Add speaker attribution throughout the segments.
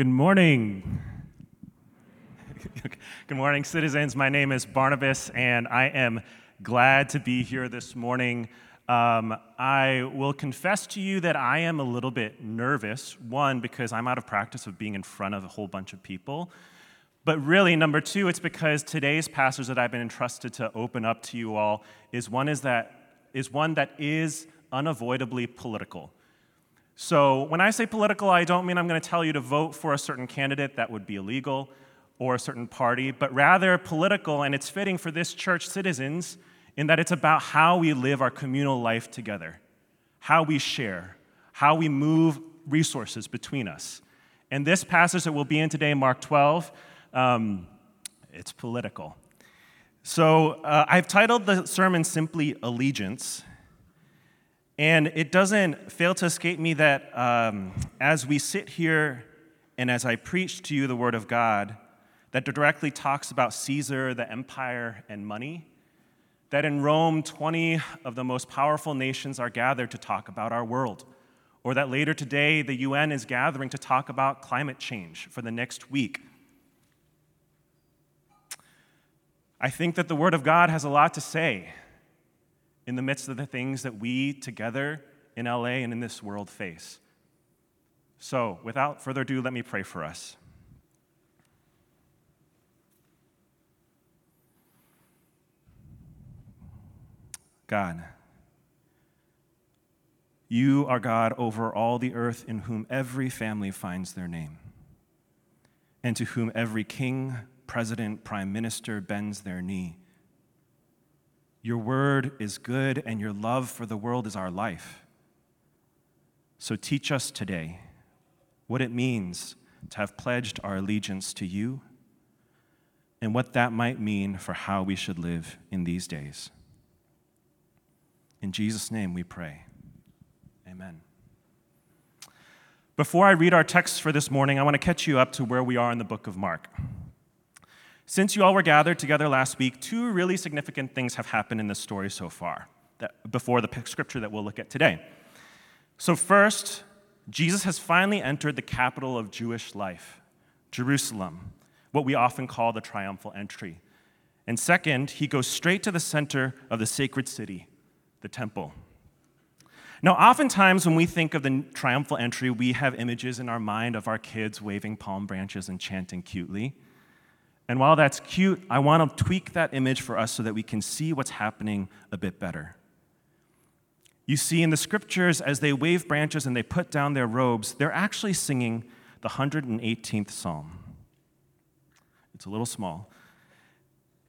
Speaker 1: Good morning. Good morning, citizens. My name is Barnabas, and I am glad to be here this morning. Um, I will confess to you that I am a little bit nervous. One, because I'm out of practice of being in front of a whole bunch of people. But really, number two, it's because today's passage that I've been entrusted to open up to you all is one, is that, is one that is unavoidably political. So, when I say political, I don't mean I'm going to tell you to vote for a certain candidate that would be illegal or a certain party, but rather political, and it's fitting for this church citizens in that it's about how we live our communal life together, how we share, how we move resources between us. And this passage that we'll be in today, Mark 12, um, it's political. So uh, I've titled the sermon simply Allegiance. And it doesn't fail to escape me that um, as we sit here and as I preach to you the Word of God, that directly talks about Caesar, the empire, and money, that in Rome, 20 of the most powerful nations are gathered to talk about our world, or that later today, the UN is gathering to talk about climate change for the next week. I think that the Word of God has a lot to say in the midst of the things that we together in LA and in this world face. So, without further ado, let me pray for us. God, you are God over all the earth, in whom every family finds their name, and to whom every king, president, prime minister bends their knee. Your word is good, and your love for the world is our life. So teach us today what it means to have pledged our allegiance to you and what that might mean for how we should live in these days. In Jesus' name we pray. Amen. Before I read our text for this morning, I want to catch you up to where we are in the book of Mark. Since you all were gathered together last week, two really significant things have happened in this story so far, that, before the scripture that we'll look at today. So, first, Jesus has finally entered the capital of Jewish life, Jerusalem, what we often call the triumphal entry. And second, he goes straight to the center of the sacred city, the temple. Now, oftentimes when we think of the triumphal entry, we have images in our mind of our kids waving palm branches and chanting cutely. And while that's cute, I want to tweak that image for us so that we can see what's happening a bit better. You see, in the scriptures, as they wave branches and they put down their robes, they're actually singing the 118th psalm. It's a little small.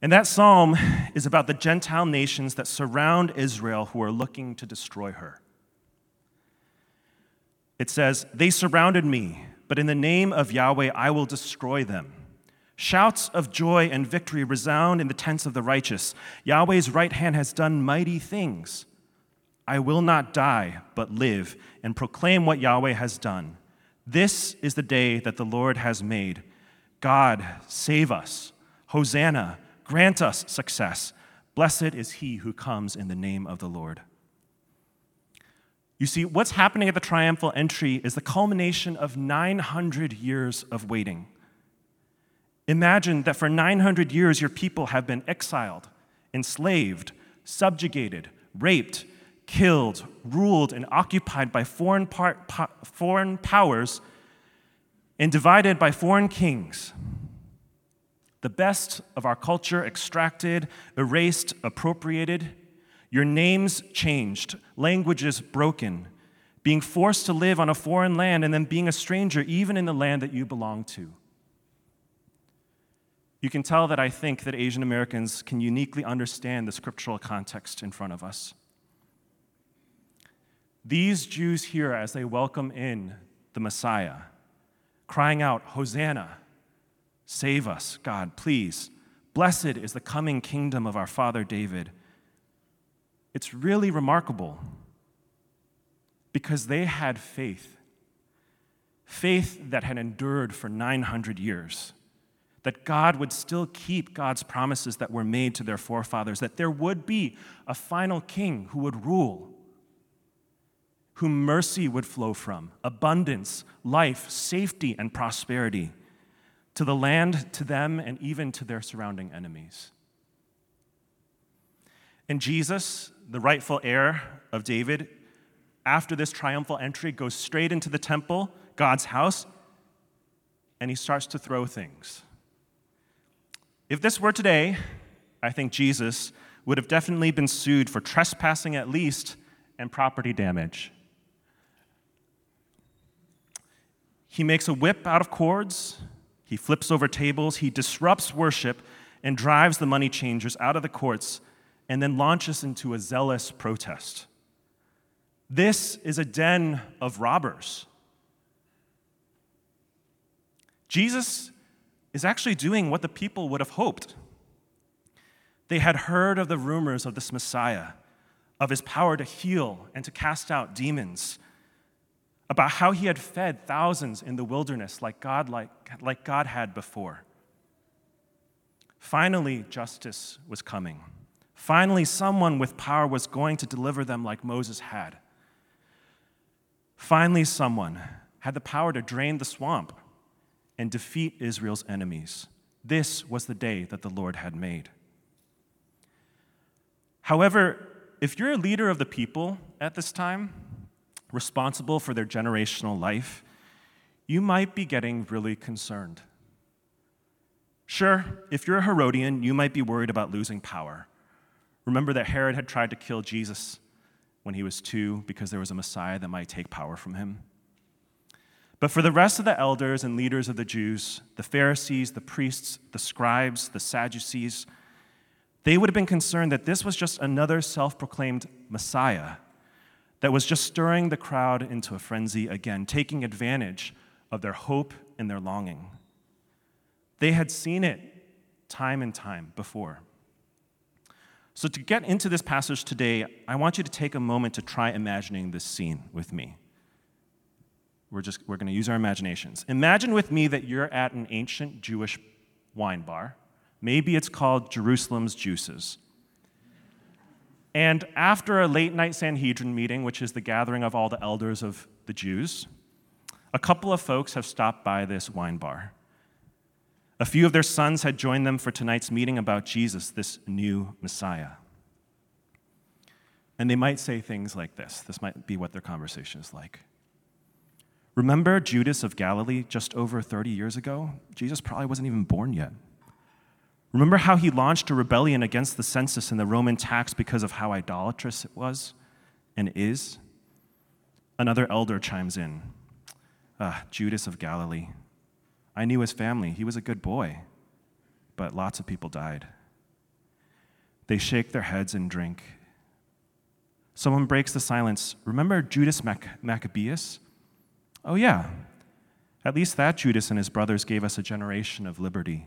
Speaker 1: And that psalm is about the Gentile nations that surround Israel who are looking to destroy her. It says, They surrounded me, but in the name of Yahweh I will destroy them. Shouts of joy and victory resound in the tents of the righteous. Yahweh's right hand has done mighty things. I will not die, but live and proclaim what Yahweh has done. This is the day that the Lord has made. God, save us. Hosanna, grant us success. Blessed is he who comes in the name of the Lord. You see, what's happening at the triumphal entry is the culmination of 900 years of waiting. Imagine that for 900 years your people have been exiled, enslaved, subjugated, raped, killed, ruled, and occupied by foreign, part, po- foreign powers and divided by foreign kings. The best of our culture extracted, erased, appropriated, your names changed, languages broken, being forced to live on a foreign land and then being a stranger even in the land that you belong to you can tell that I think that Asian Americans can uniquely understand the scriptural context in front of us. These Jews here, as they welcome in the Messiah, crying out, Hosanna, save us, God, please. Blessed is the coming kingdom of our father David. It's really remarkable because they had faith, faith that had endured for 900 years that God would still keep God's promises that were made to their forefathers, that there would be a final king who would rule. whom mercy would flow from, abundance, life, safety, and prosperity, to the land, to them, and even to their surrounding enemies. And Jesus, the rightful heir of David, after this triumphal entry, goes straight into the temple, God's house, and he starts to throw things. If this were today, I think Jesus would have definitely been sued for trespassing at least and property damage. He makes a whip out of cords, he flips over tables, he disrupts worship and drives the money changers out of the courts, and then launches into a zealous protest. This is a den of robbers. Jesus is actually doing what the people would have hoped. They had heard of the rumors of this Messiah, of his power to heal and to cast out demons, about how he had fed thousands in the wilderness like God, like, like God had before. Finally, justice was coming. Finally, someone with power was going to deliver them like Moses had. Finally, someone had the power to drain the swamp and defeat Israel's enemies. This was the day that the Lord had made. However, if you're a leader of the people at this time, responsible for their generational life, you might be getting really concerned. Sure, if you're a Herodian, you might be worried about losing power. Remember that Herod had tried to kill Jesus when he was two because there was a Messiah that might take power from him. But for the rest of the elders and leaders of the Jews, the Pharisees, the priests, the scribes, the Sadducees, they would have been concerned that this was just another self proclaimed Messiah that was just stirring the crowd into a frenzy again, taking advantage of their hope and their longing. They had seen it time and time before. So, to get into this passage today, I want you to take a moment to try imagining this scene with me. We're just we're going to use our imaginations. Imagine with me that you're at an ancient Jewish wine bar Maybe it's called Jerusalem's Juices. And after a late night Sanhedrin meeting, which is the gathering of all the elders of the Jews, a couple of folks have stopped by this wine bar. A few of their sons had joined them for tonight's meeting about Jesus, this new Messiah. And they might say things like this. This might be what their conversation is like. Remember Judas of Galilee just over 30 years ago? Jesus probably wasn't even born yet. Remember how he launched a rebellion against the census and the Roman tax because of how idolatrous it was and is? Another elder chimes in ah, Judas of Galilee. I knew his family. He was a good boy, but lots of people died. They shake their heads and drink. Someone breaks the silence. Remember Judas Mac- Maccabeus? Oh, yeah. At least that Judas and his brothers gave us a generation of liberty.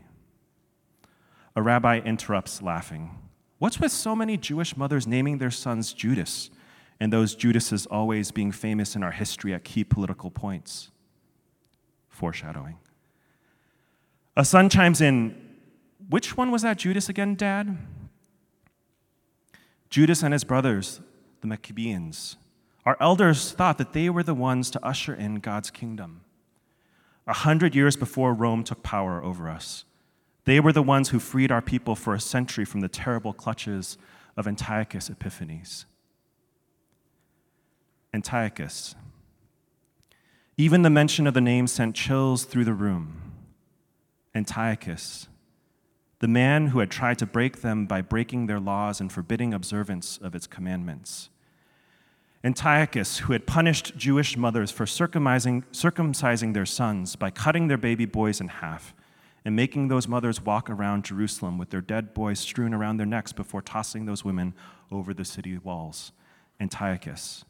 Speaker 1: A rabbi interrupts, laughing. What's with so many Jewish mothers naming their sons Judas, and those Judases always being famous in our history at key political points? Foreshadowing. A son chimes in, Which one was that Judas again, Dad? Judas and his brothers, the Maccabeans. Our elders thought that they were the ones to usher in God's kingdom. A hundred years before Rome took power over us, they were the ones who freed our people for a century from the terrible clutches of Antiochus Epiphanes. Antiochus. Even the mention of the name sent chills through the room. Antiochus, the man who had tried to break them by breaking their laws and forbidding observance of its commandments. Antiochus, who had punished Jewish mothers for circumcising, circumcising their sons by cutting their baby boys in half and making those mothers walk around Jerusalem with their dead boys strewn around their necks before tossing those women over the city walls. Antiochus,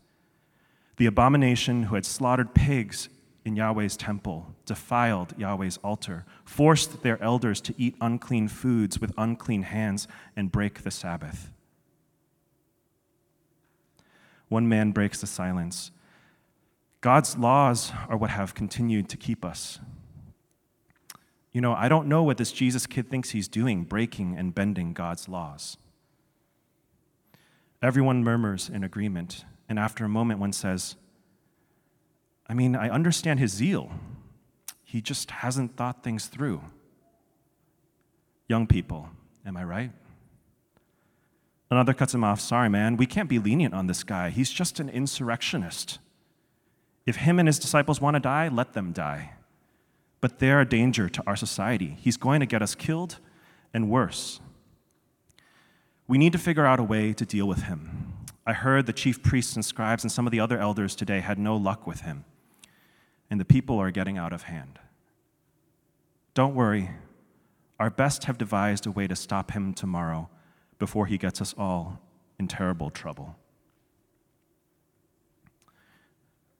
Speaker 1: the abomination who had slaughtered pigs in Yahweh's temple, defiled Yahweh's altar, forced their elders to eat unclean foods with unclean hands, and break the Sabbath. One man breaks the silence. God's laws are what have continued to keep us you know, I don't know what this Jesus kid thinks he's doing, breaking and bending God's laws. Everyone murmurs in agreement, and after a moment, one says, I mean, I understand his zeal. He just hasn't thought things through. Young people, am I right? Another cuts him off. Sorry, man, we can't be lenient on this guy. He's just an insurrectionist. If him and his disciples want to die, let them die. But they're a danger to our society. He's going to get us killed and worse. We need to figure out a way to deal with him. I heard the chief priests and scribes and some of the other elders today had no luck with him, and the people are getting out of hand. Don't worry, our best have devised a way to stop him tomorrow before he gets us all in terrible trouble.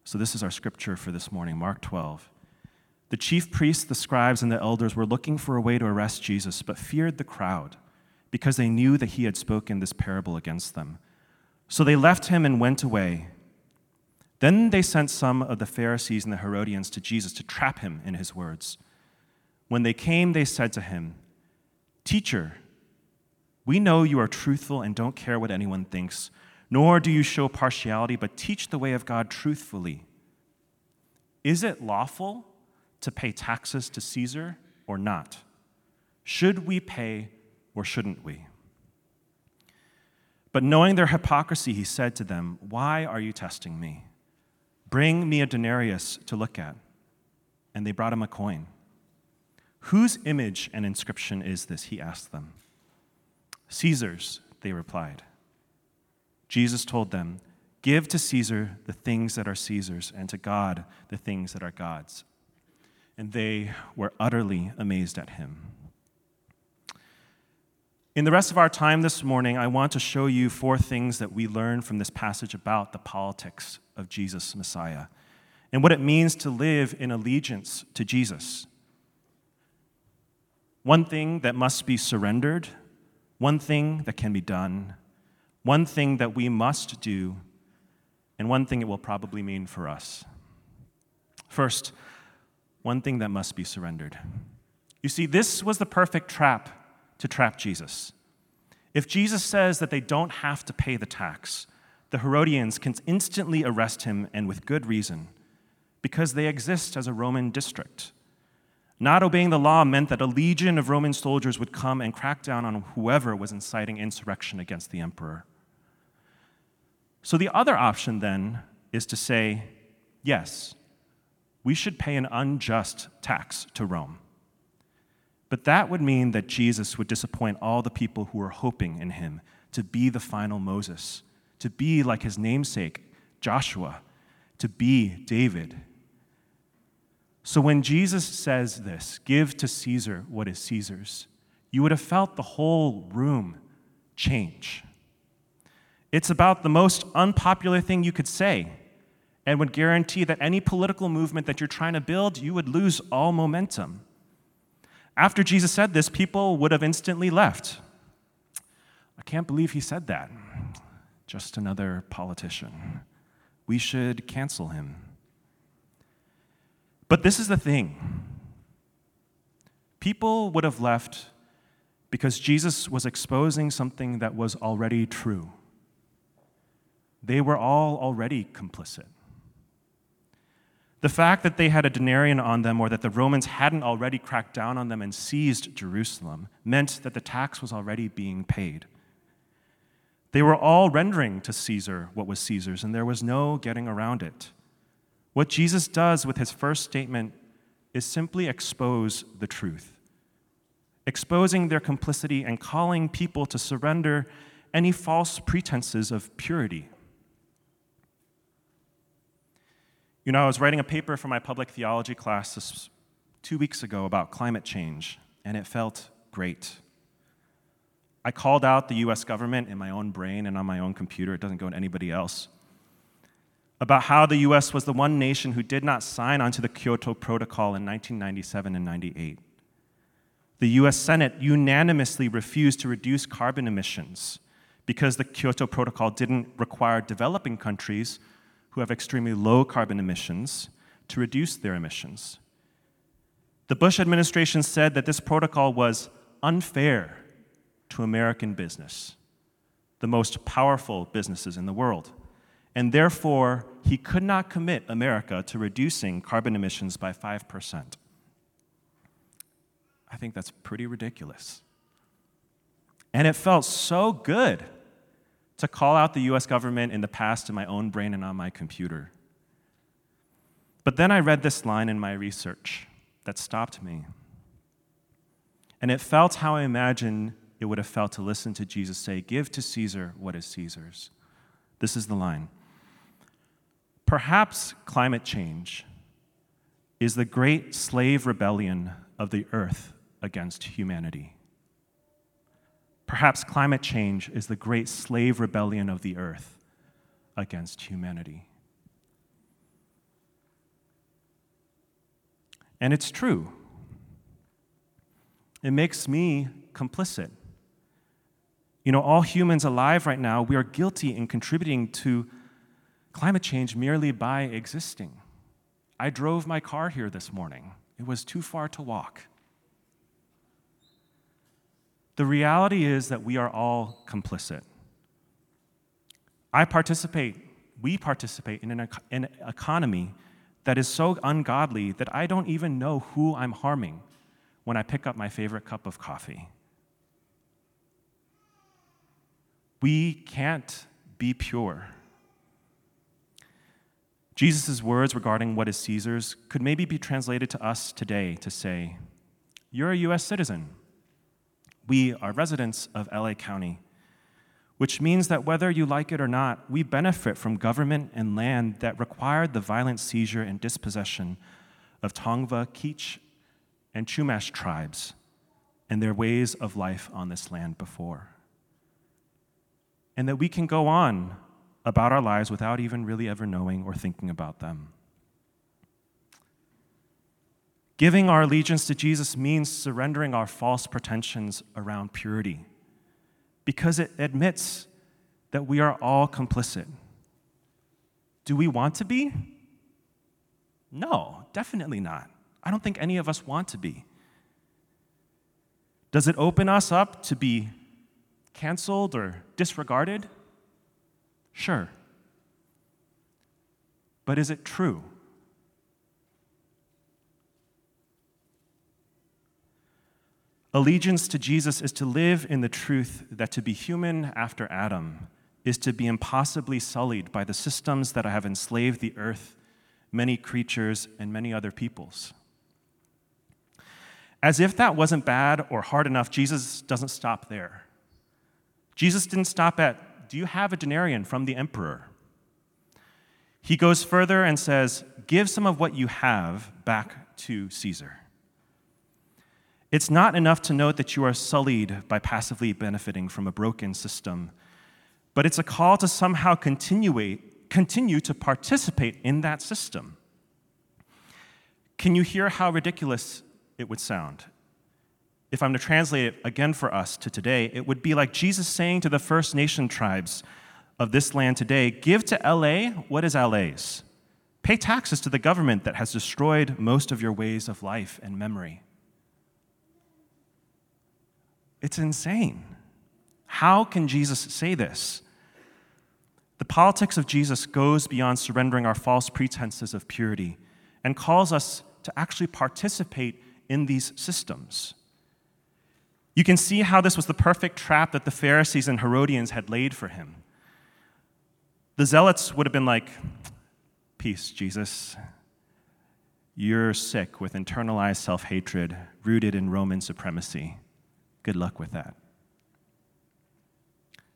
Speaker 1: So, this is our scripture for this morning, Mark 12. The chief priests, the scribes, and the elders were looking for a way to arrest Jesus, but feared the crowd because they knew that he had spoken this parable against them. So they left him and went away. Then they sent some of the Pharisees and the Herodians to Jesus to trap him in his words. When they came, they said to him, Teacher, we know you are truthful and don't care what anyone thinks, nor do you show partiality, but teach the way of God truthfully. Is it lawful to pay taxes to Caesar or not? Should we pay or shouldn't we? But knowing their hypocrisy, he said to them, Why are you testing me? Bring me a denarius to look at. And they brought him a coin. Whose image and inscription is this? He asked them. Caesar's, they replied. Jesus told them, Give to Caesar the things that are Caesar's, and to God the things that are God's. And they were utterly amazed at him. In the rest of our time this morning, I want to show you four things that we learn from this passage about the politics of Jesus, Messiah, and what it means to live in allegiance to Jesus. One thing that must be surrendered one thing that can be done, one thing that we must do, and one thing it will probably mean for us. First, one thing that must be surrendered. You see, this was the perfect trap to trap Jesus. If Jesus says that they don't have to pay the tax, the Herodians can instantly arrest him, and with good reason, because they exist as a Roman district. Not obeying the law meant that a legion of Roman soldiers would come and crack down on whoever was inciting insurrection against the emperor. So the other option then is to say, yes, we should pay an unjust tax to Rome. But that would mean that Jesus would disappoint all the people who were hoping in him to be the final Moses, to be like his namesake, Joshua, to be David, so when Jesus says this, give to Caesar what is Caesar's, you would have felt the whole room change. It's about the most unpopular thing you could say and would guarantee that any political movement that you're trying to build, you would lose all momentum. After Jesus said this, people would have instantly left. I can't believe he said that. Just another politician. We should cancel him. But this is the thing people would have left because Jesus was exposing something that was already true. They were all already complicit. The fact that they had a denarian on them or that the Romans hadn't already cracked down on them and seized Jerusalem meant that the tax was already being paid. They were all rendering to Caesar what was Caesar's, and there was no getting around it. What Jesus does with his first statement is simply expose the truth, exposing their complicity and calling people to surrender any false pretenses of purity. You know, I was writing a paper for my public theology class two weeks ago about climate change, and it felt great. I called out the US government in my own brain and on my own computer, it doesn't go to anybody else about how the US was the one nation who did not sign onto the Kyoto Protocol in 1997 and 98. The US Senate unanimously refused to reduce carbon emissions because the Kyoto Protocol didn't require developing countries who have extremely low carbon emissions to reduce their emissions. The Bush administration said that this protocol was unfair to American business, the most powerful businesses in the world and therefore he could not commit America to reducing carbon emissions by 5%. I think that's pretty ridiculous. And it felt so good to call out the US government in the past in my own brain and on my computer. But then I read this line in my research that stopped me. And it felt how I imagine it would have felt to listen to Jesus say, Give to Caesar what is Caesar's. This is the line Perhaps climate change is the great slave rebellion of the earth against humanity. Perhaps climate change is the great slave rebellion of the earth against humanity. And it's true. It makes me complicit. You know, all humans alive right now, we are guilty in contributing to climate change merely by existing. I drove my car here this morning, it was too far to walk. The reality is that we are all complicit. I participate, we participate in an, an economy that is so ungodly that I don't even know who I'm harming when I pick up my favorite cup of coffee. We can't be pure. Jesus' words regarding what is Caesar's could maybe be translated to us today to say, You're a US citizen. We are residents of LA County, which means that whether you like it or not, we benefit from government and land that required the violent seizure and dispossession of Tongva, Kizh, and Chumash tribes and their ways of life on this land before. And that we can go on about our lives without even really ever knowing or thinking about them. Giving our allegiance to Jesus means surrendering our false pretensions around purity because it admits that we are all complicit. Do we want to be? No, definitely not. I don't think any of us want to be. Does it open us up to be canceled or disregarded? Sure. But is it true? Allegiance to Jesus is to live in the truth that to be human after Adam is to be impossibly sullied by the systems that have enslaved the earth, many creatures, and many other peoples. As if that wasn't bad or hard enough, Jesus doesn't stop there. Jesus didn't stop at, Do you have a denarian from the emperor? He goes further and says, Give some of what you have back to Caesar. It's not enough to note that you are sullied by passively benefiting from a broken system, but it's a call to somehow continue, continue to participate in that system. Can you hear how ridiculous it would sound? If I'm to translate it again for us to today, it would be like Jesus saying to the First Nation tribes of this land today give to LA what is LA's. Pay taxes to the government that has destroyed most of your ways of life and memory. It's insane. How can Jesus say this? The politics of Jesus goes beyond surrendering our false pretenses of purity and calls us to actually participate in these systems. You can see how this was the perfect trap that the Pharisees and Herodians had laid for him. The Zealots would have been like, Peace, Jesus. You're sick with internalized self hatred rooted in Roman supremacy. Good luck with that.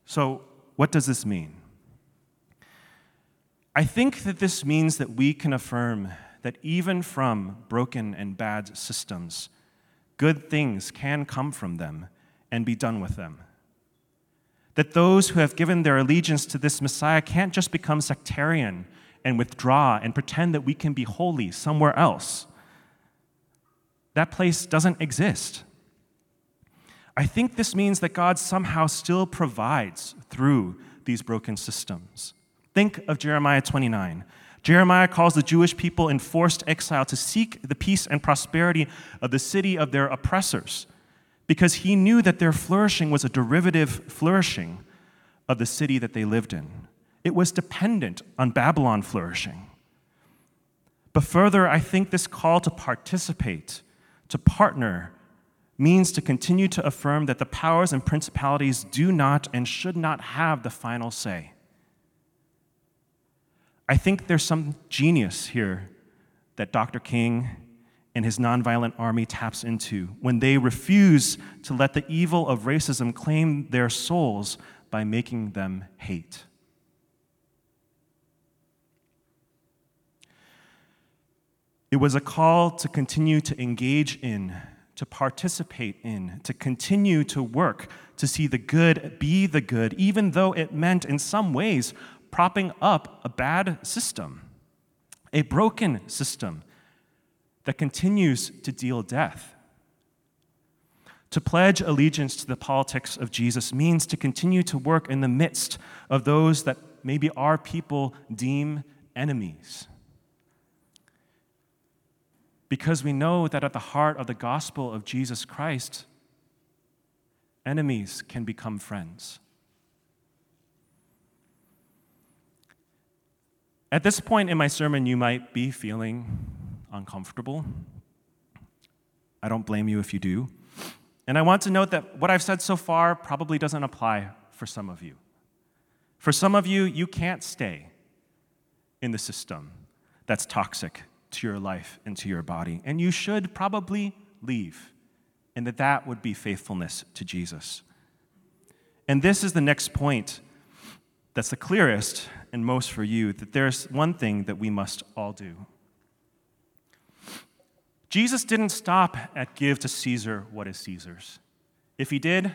Speaker 1: So, what does this mean? I think that this means that we can affirm that even from broken and bad systems, good things can come from them and be done with them. That those who have given their allegiance to this Messiah can't just become sectarian and withdraw and pretend that we can be holy somewhere else. That place doesn't exist. I think this means that God somehow still provides through these broken systems. Think of Jeremiah 29. Jeremiah calls the Jewish people in forced exile to seek the peace and prosperity of the city of their oppressors because he knew that their flourishing was a derivative flourishing of the city that they lived in. it was dependent on Babylon flourishing. But further, I think this call to participate, to partner, means to continue to affirm that the powers and principalities do not and should not have the final say. I think there's some genius here that Dr. King and his nonviolent army taps into when they refuse to let the evil of racism claim their souls by making them hate. It was a call to continue to engage in, to participate in, to continue to work, to see the good be the good, even though it meant in some ways propping up a bad system, a broken system that continues to deal death. To pledge allegiance to the politics of Jesus means to continue to work in the midst of those that maybe our people deem enemies. Because we know that at the heart of the gospel of Jesus Christ, enemies can become friends. At this point in my sermon, you might be feeling uncomfortable. I don't blame you if you do. And I want to note that what I've said so far probably doesn't apply for some of you. For some of you, you can't stay in the system that's toxic to your life and to your body. And you should probably leave, and that that would be faithfulness to Jesus. And this is the next point that's the clearest and most for you that there's one thing that we must all do. Jesus didn't stop at give to Caesar what is Caesar's. If he did,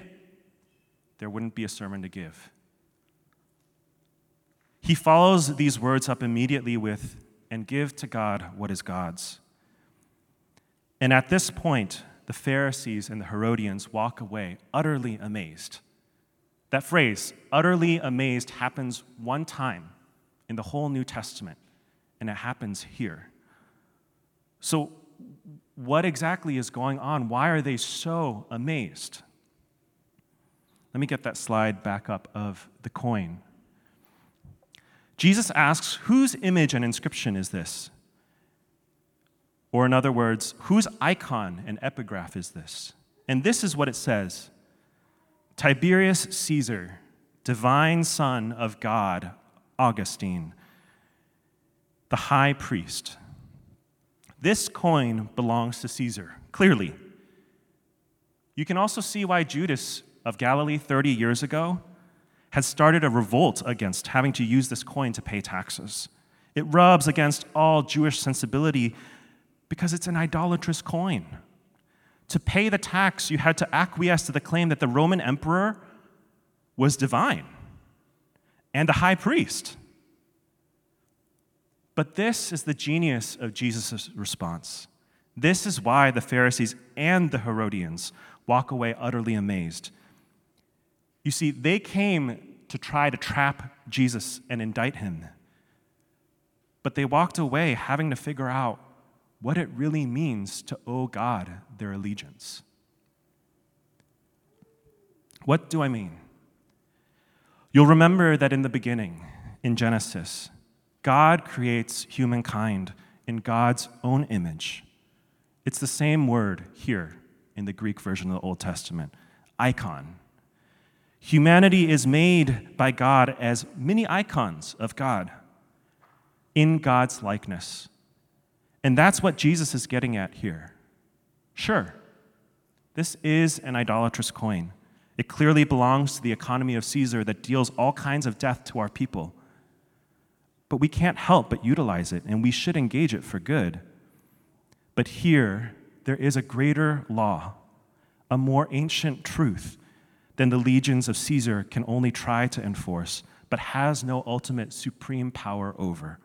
Speaker 1: there wouldn't be a sermon to give. He follows these words up immediately with, and give to God what is God's. And at this point, the Pharisees and the Herodians walk away utterly amazed. That phrase, utterly amazed, happens one time in the whole New Testament, and it happens here. So, what exactly is going on? Why are they so amazed? Let me get that slide back up of the coin. Jesus asks, Whose image and inscription is this? Or, in other words, whose icon and epigraph is this? And this is what it says Tiberius Caesar, divine son of God, Augustine, the high priest. This coin belongs to Caesar, clearly. You can also see why Judas of Galilee 30 years ago had started a revolt against having to use this coin to pay taxes. It rubs against all Jewish sensibility because it's an idolatrous coin. To pay the tax, you had to acquiesce to the claim that the Roman emperor was divine and the high priest. But this is the genius of Jesus' response. This is why the Pharisees and the Herodians walk away utterly amazed. You see, they came to try to trap Jesus and indict him. But they walked away having to figure out what it really means to owe God their allegiance. What do I mean? You'll remember that in the beginning, in Genesis, God creates humankind in God's own image. It's the same word here in the Greek version of the Old Testament icon. Humanity is made by God as many icons of God in God's likeness. And that's what Jesus is getting at here. Sure, this is an idolatrous coin. It clearly belongs to the economy of Caesar that deals all kinds of death to our people but we can't help but utilize it, and we should engage it for good. But here, there is a greater law, a more ancient truth than the legions of Caesar can only try to enforce, but has no ultimate supreme power over.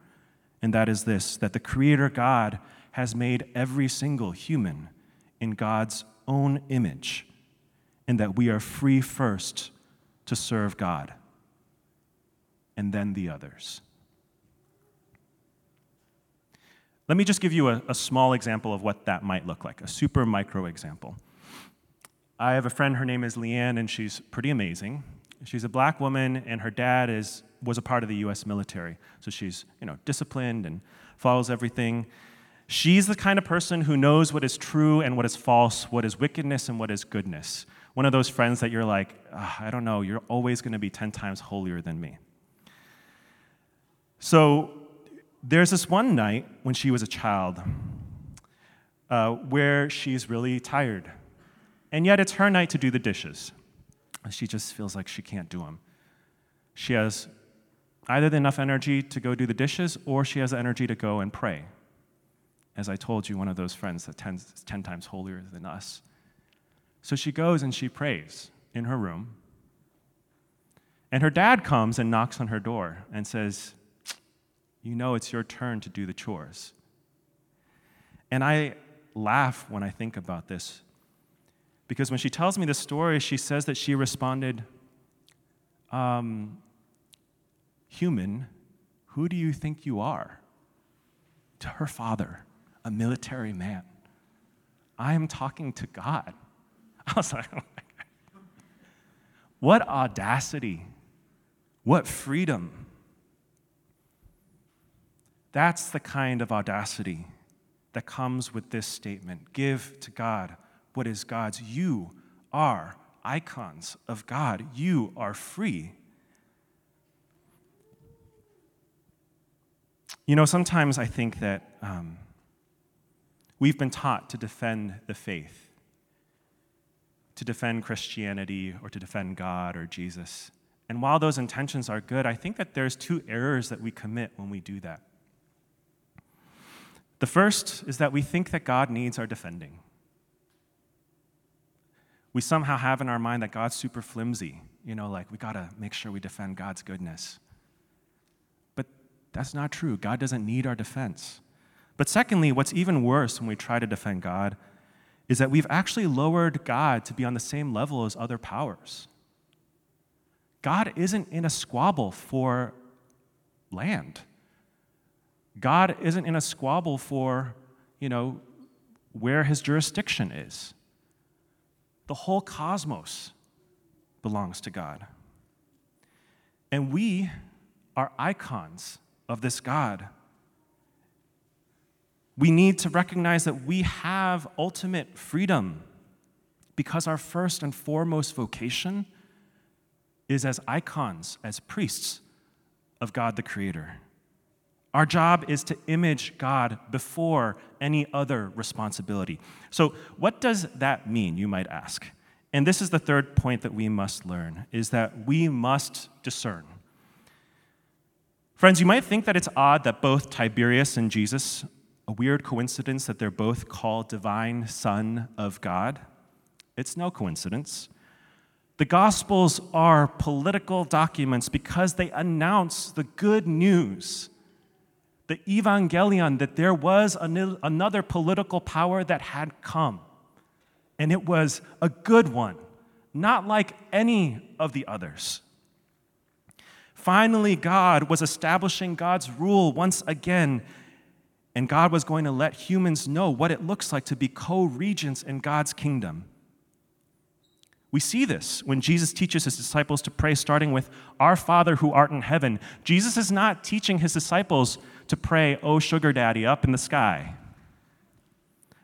Speaker 1: And that is this that the Creator God has made every single human in God's own image, and that we are free first to serve God, and then the others. Let me just give you a, a small example of what that might look like, a super micro example. I have a friend, her name is Leanne, and she's pretty amazing. She's a black woman, and her dad is was a part of the US military. So she's, you know, disciplined and follows everything. She's the kind of person who knows what is true and what is false, what is wickedness and what is goodness. One of those friends that you're like, I don't know, you're always going to be 10 times holier than me. So there's this one night when she was a child uh, where she's really tired. And yet it's her night to do the dishes. She just feels like she can't do them. She has either enough energy to go do the dishes or she has the energy to go and pray. As I told you, one of those friends that is 10 times holier than us. So she goes and she prays in her room. And her dad comes and knocks on her door and says, You know, it's your turn to do the chores. And I laugh when I think about this because when she tells me the story, she says that she responded, um, Human, who do you think you are? To her father, a military man. I am talking to God. I was like, oh what audacity, what freedom. That's the kind of audacity that comes with this statement give to God what is God's. You are icons of God, you are free. You know, sometimes I think that um, we've been taught to defend the faith, to defend Christianity, or to defend God or Jesus. And while those intentions are good, I think that there's two errors that we commit when we do that. The first is that we think that God needs our defending. We somehow have in our mind that God's super flimsy, you know, like we gotta make sure we defend God's goodness. That's not true. God doesn't need our defense. But secondly, what's even worse when we try to defend God is that we've actually lowered God to be on the same level as other powers. God isn't in a squabble for land. God isn't in a squabble for, you know, where his jurisdiction is. The whole cosmos belongs to God. And we are icons of this God. We need to recognize that we have ultimate freedom because our first and foremost vocation is as icons, as priests of God the Creator. Our job is to image God before any other responsibility. So, what does that mean, you might ask? And this is the third point that we must learn is that we must discern. Friends, you might think that it's odd that both Tiberius and Jesus, a weird coincidence that they're both called divine son of God. It's no coincidence. The Gospels are political documents because they announce the good news the evangelion that there was another political power that had come. And it was a good one, not like any of the others. Finally, God was establishing God's rule once again, and God was going to let humans know what it looks like to be co regents in God's kingdom. We see this when Jesus teaches his disciples to pray, starting with, Our Father who art in heaven. Jesus is not teaching his disciples to pray, Oh, sugar daddy, up in the sky.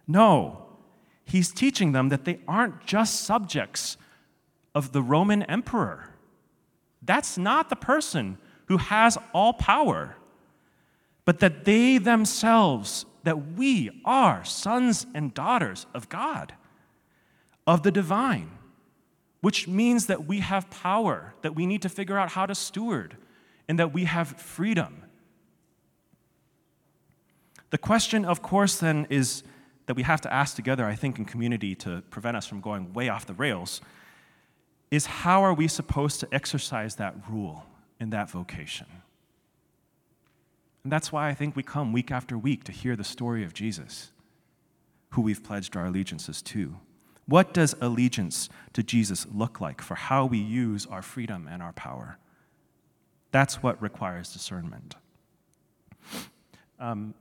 Speaker 1: No, he's teaching them that they aren't just subjects of the Roman emperor. That's not the person who has all power, but that they themselves, that we are sons and daughters of God, of the divine, which means that we have power, that we need to figure out how to steward, and that we have freedom. The question, of course, then is that we have to ask together, I think, in community to prevent us from going way off the rails is how are we supposed to exercise that rule in that vocation? And that's why I think we come week after week to hear the story of Jesus, who we've pledged our allegiances to. What does allegiance to Jesus look like for how we use our freedom and our power? That's what requires discernment. Um,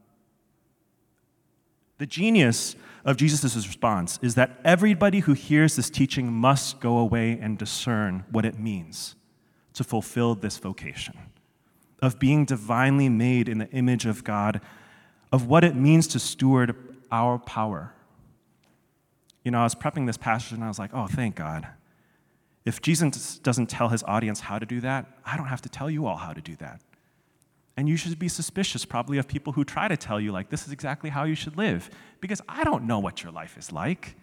Speaker 1: the genius of Jesus' response is that everybody who hears this teaching must go away and discern what it means to fulfill this vocation. of being divinely made in the image of God, of what it means to steward our power. You know, I was prepping this passage and I was like, oh, thank God. If Jesus doesn't tell his audience how to do that, I don't have to tell you all how to do that. And you should be suspicious, probably, of people who try to tell you, like, this is exactly how you should live, because I don't know what your life is like.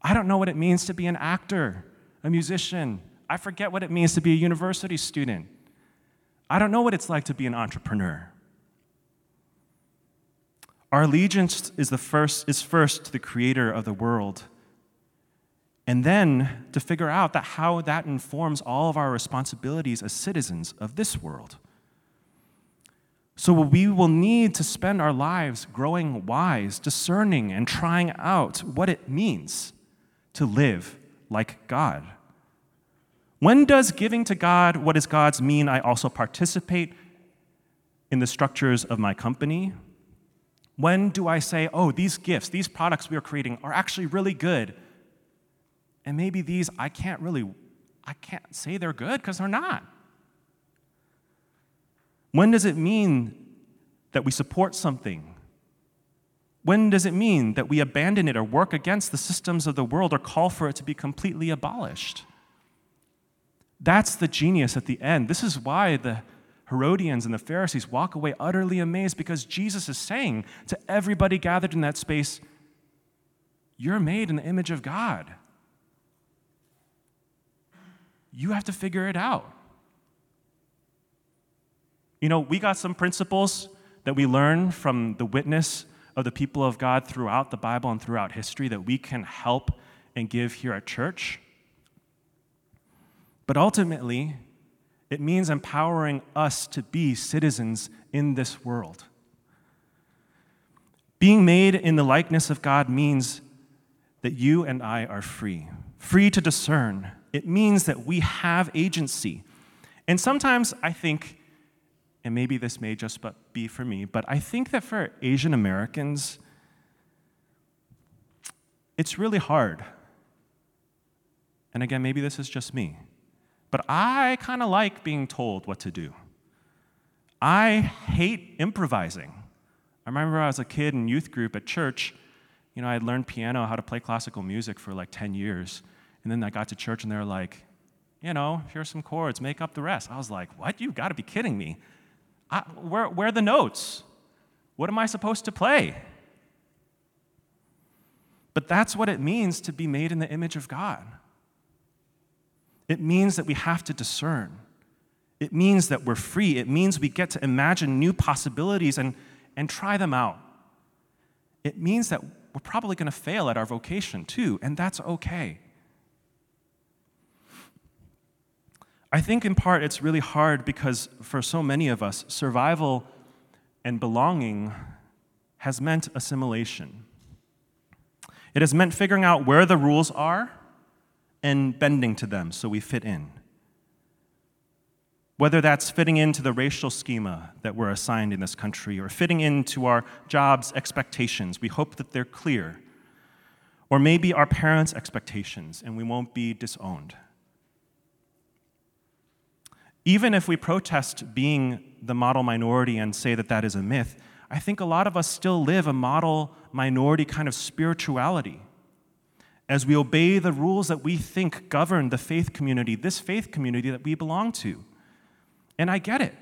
Speaker 1: I don't know what it means to be an actor, a musician. I forget what it means to be a university student. I don't know what it's like to be an entrepreneur. Our allegiance is, the first, is first to the creator of the world, and then to figure out that how that informs all of our responsibilities as citizens of this world. So we will need to spend our lives growing wise, discerning, and trying out what it means to live like God. When does giving to God what is God's mean I also participate in the structures of my company? When do I say, oh, these gifts, these products we are creating are actually really good? And maybe these I can't really, I can't say they're good because they're not. When does it mean that we support something? When does it mean that we abandon it or work against the systems of the world or call for it to be completely abolished? That's the genius at the end. This is why the Herodians and the Pharisees walk away utterly amazed because Jesus is saying to everybody gathered in that space, You're made in the image of God. You have to figure it out. You know, we got some principles that we learn from the witness of the people of God throughout the Bible and throughout history that we can help and give here at church. But ultimately, it means empowering us to be citizens in this world. Being made in the likeness of God means that you and I are free, free to discern. It means that we have agency. And sometimes I think, and maybe this may just but be for me, but I think that for Asian Americans, it's really hard. And again, maybe this is just me. But I kind of like being told what to do. I hate improvising. I remember I was a kid in youth group at church. You know, I had learned piano, how to play classical music for like 10 years. And then I got to church and they were like, you know, here's some chords, make up the rest. I was like, what? You've got to be kidding me. I, where, where are the notes? What am I supposed to play? But that's what it means to be made in the image of God. It means that we have to discern. It means that we're free. It means we get to imagine new possibilities and, and try them out. It means that we're probably going to fail at our vocation too, and that's okay. I think in part it's really hard because for so many of us, survival and belonging has meant assimilation. It has meant figuring out where the rules are and bending to them so we fit in. Whether that's fitting into the racial schema that we're assigned in this country or fitting into our job's expectations, we hope that they're clear. Or maybe our parents' expectations and we won't be disowned. Even if we protest being the model minority and say that that is a myth, I think a lot of us still live a model minority kind of spirituality as we obey the rules that we think govern the faith community, this faith community that we belong to. And I get it.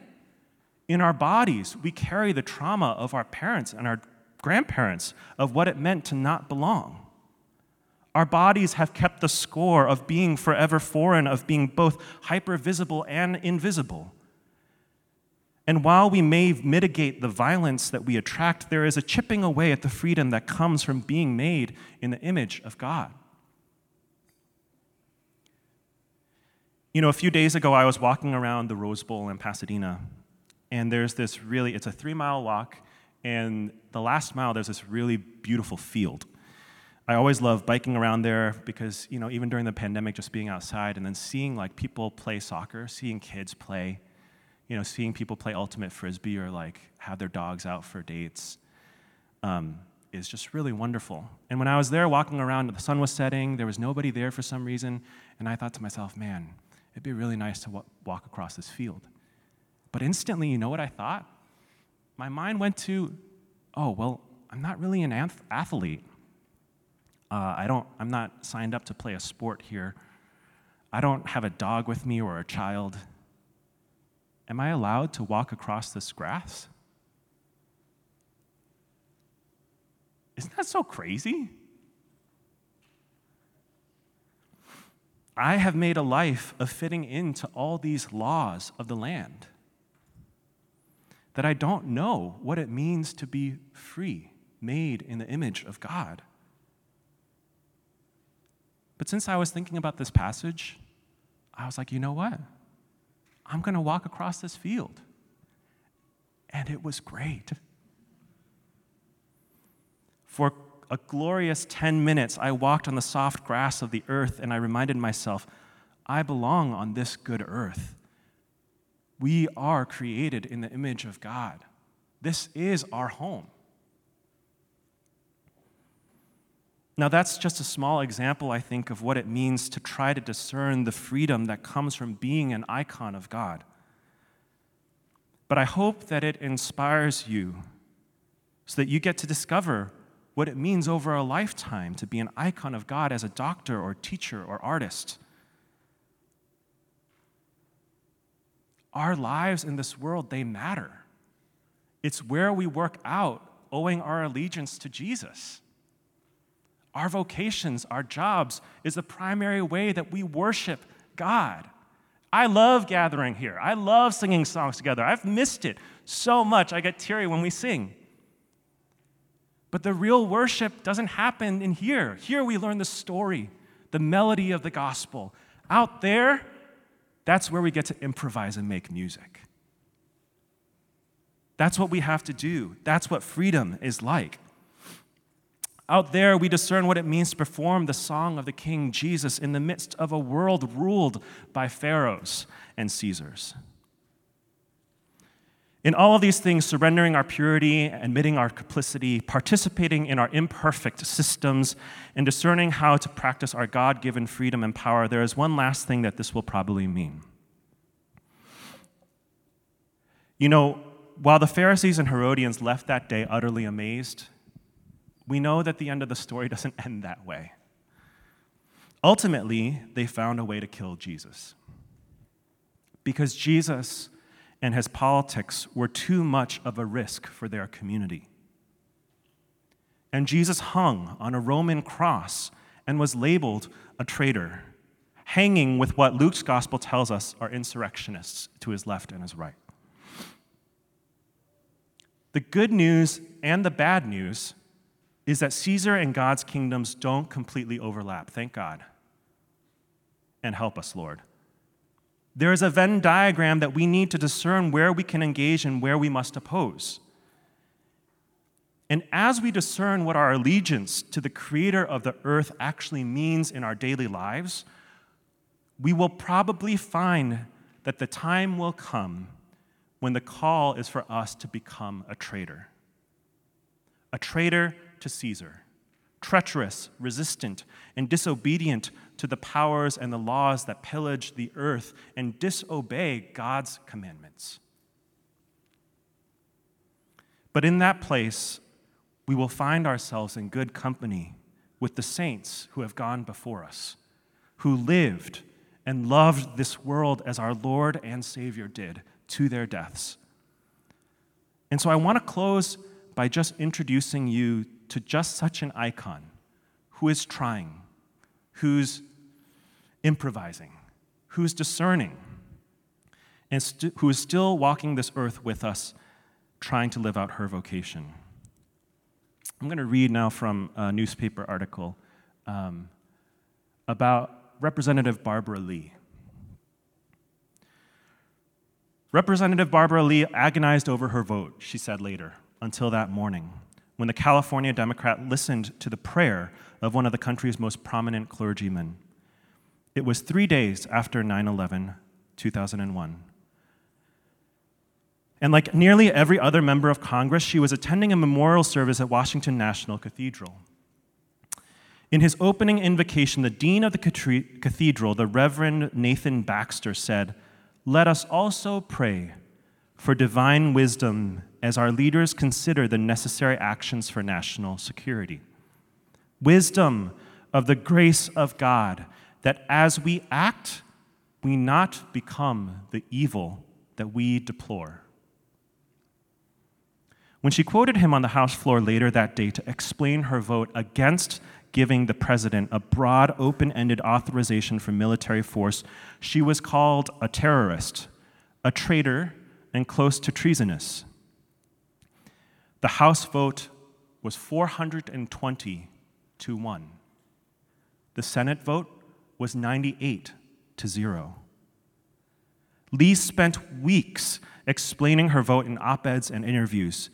Speaker 1: In our bodies, we carry the trauma of our parents and our grandparents of what it meant to not belong. Our bodies have kept the score of being forever foreign, of being both hyper visible and invisible. And while we may mitigate the violence that we attract, there is a chipping away at the freedom that comes from being made in the image of God. You know, a few days ago, I was walking around the Rose Bowl in Pasadena, and there's this really, it's a three mile walk, and the last mile, there's this really beautiful field. I always love biking around there because, you know, even during the pandemic, just being outside and then seeing like people play soccer, seeing kids play, you know, seeing people play ultimate frisbee or like have their dogs out for dates um, is just really wonderful. And when I was there walking around, the sun was setting, there was nobody there for some reason, and I thought to myself, man, it'd be really nice to walk across this field. But instantly, you know what I thought? My mind went to, oh, well, I'm not really an athlete. Uh, I don't, I'm not signed up to play a sport here. I don't have a dog with me or a child. Am I allowed to walk across this grass? Isn't that so crazy? I have made a life of fitting into all these laws of the land that I don't know what it means to be free, made in the image of God. But since I was thinking about this passage, I was like, you know what? I'm going to walk across this field. And it was great. For a glorious 10 minutes, I walked on the soft grass of the earth and I reminded myself, I belong on this good earth. We are created in the image of God. This is our home. Now, that's just a small example, I think, of what it means to try to discern the freedom that comes from being an icon of God. But I hope that it inspires you so that you get to discover what it means over a lifetime to be an icon of God as a doctor or teacher or artist. Our lives in this world, they matter. It's where we work out owing our allegiance to Jesus. Our vocations, our jobs, is the primary way that we worship God. I love gathering here. I love singing songs together. I've missed it so much. I get teary when we sing. But the real worship doesn't happen in here. Here we learn the story, the melody of the gospel. Out there, that's where we get to improvise and make music. That's what we have to do. That's what freedom is like. Out there, we discern what it means to perform the song of the King Jesus in the midst of a world ruled by pharaohs and Caesars. In all of these things, surrendering our purity, admitting our complicity, participating in our imperfect systems, and discerning how to practice our God given freedom and power, there is one last thing that this will probably mean. You know, while the Pharisees and Herodians left that day utterly amazed, we know that the end of the story doesn't end that way. Ultimately, they found a way to kill Jesus. Because Jesus and his politics were too much of a risk for their community. And Jesus hung on a Roman cross and was labeled a traitor, hanging with what Luke's gospel tells us are insurrectionists to his left and his right. The good news and the bad news is that Caesar and God's kingdoms don't completely overlap, thank God. And help us, Lord. There is a Venn diagram that we need to discern where we can engage and where we must oppose. And as we discern what our allegiance to the creator of the earth actually means in our daily lives, we will probably find that the time will come when the call is for us to become a traitor. A traitor to Caesar, treacherous, resistant, and disobedient to the powers and the laws that pillage the earth and disobey God's commandments. But in that place, we will find ourselves in good company with the saints who have gone before us, who lived and loved this world as our Lord and Savior did to their deaths. And so I want to close by just introducing you to just such an icon who is trying, who's improvising, who's discerning, and st- who is still walking this earth with us, trying to live out her vocation. I'm going to read now from a newspaper article um, about Representative Barbara Lee. Representative Barbara Lee agonized over her vote, she said later, until that morning, when the California Democrat listened to the prayer of one of the country's most prominent clergymen. It was three days after 9 11, 2001. And like nearly every other member of Congress, she was attending a memorial service at Washington National Cathedral. In his opening invocation, the dean of the cathedral, the Reverend Nathan Baxter, said, Let us also pray for divine wisdom as our leaders consider the necessary actions for national security. Wisdom of the grace of God, that as we act, we not become the evil that we deplore. When she quoted him on the House floor later that day to explain her vote against giving the president a broad, open ended authorization for military force, she was called a terrorist, a traitor, and close to treasonous. The House vote was 420 to 1. The Senate vote was 98 to 0. Lee spent weeks explaining her vote in op eds and interviews.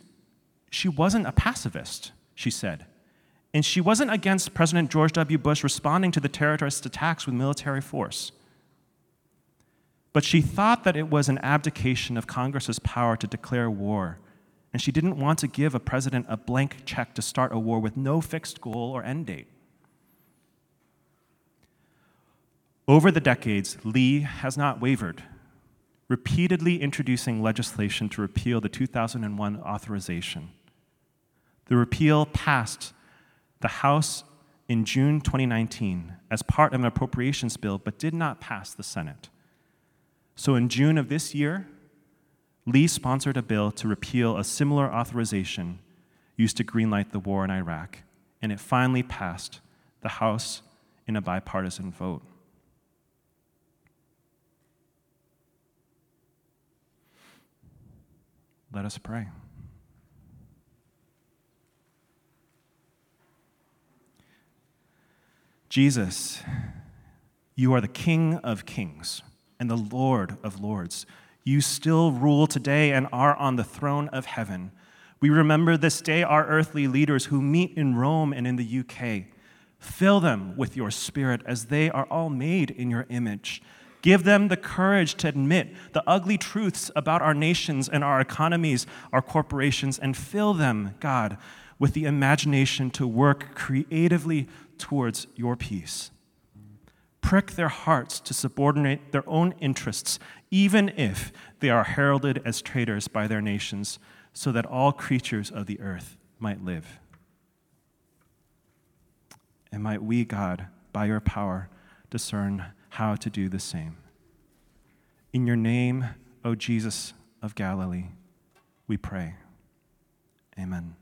Speaker 1: She wasn't a pacifist, she said. And she wasn't against President George W. Bush responding to the terrorist attacks with military force. But she thought that it was an abdication of Congress's power to declare war, and she didn't want to give a president a blank check to start a war with no fixed goal or end date. Over the decades, Lee has not wavered, repeatedly introducing legislation to repeal the 2001 authorization. The repeal passed the House in June 2019 as part of an appropriations bill, but did not pass the Senate. So in June of this year, Lee sponsored a bill to repeal a similar authorization used to greenlight the war in Iraq, and it finally passed the House in a bipartisan vote. Let us pray. Jesus, you are the King of kings and the Lord of lords. You still rule today and are on the throne of heaven. We remember this day our earthly leaders who meet in Rome and in the UK. Fill them with your spirit as they are all made in your image. Give them the courage to admit the ugly truths about our nations and our economies, our corporations, and fill them, God, with the imagination to work creatively towards your peace. Prick their hearts to subordinate their own interests, even if they are heralded as traitors by their nations, so that all creatures of the earth might live. And might we, God, by your power, discern how to do the same. In your name, O Jesus of Galilee, we pray. Amen.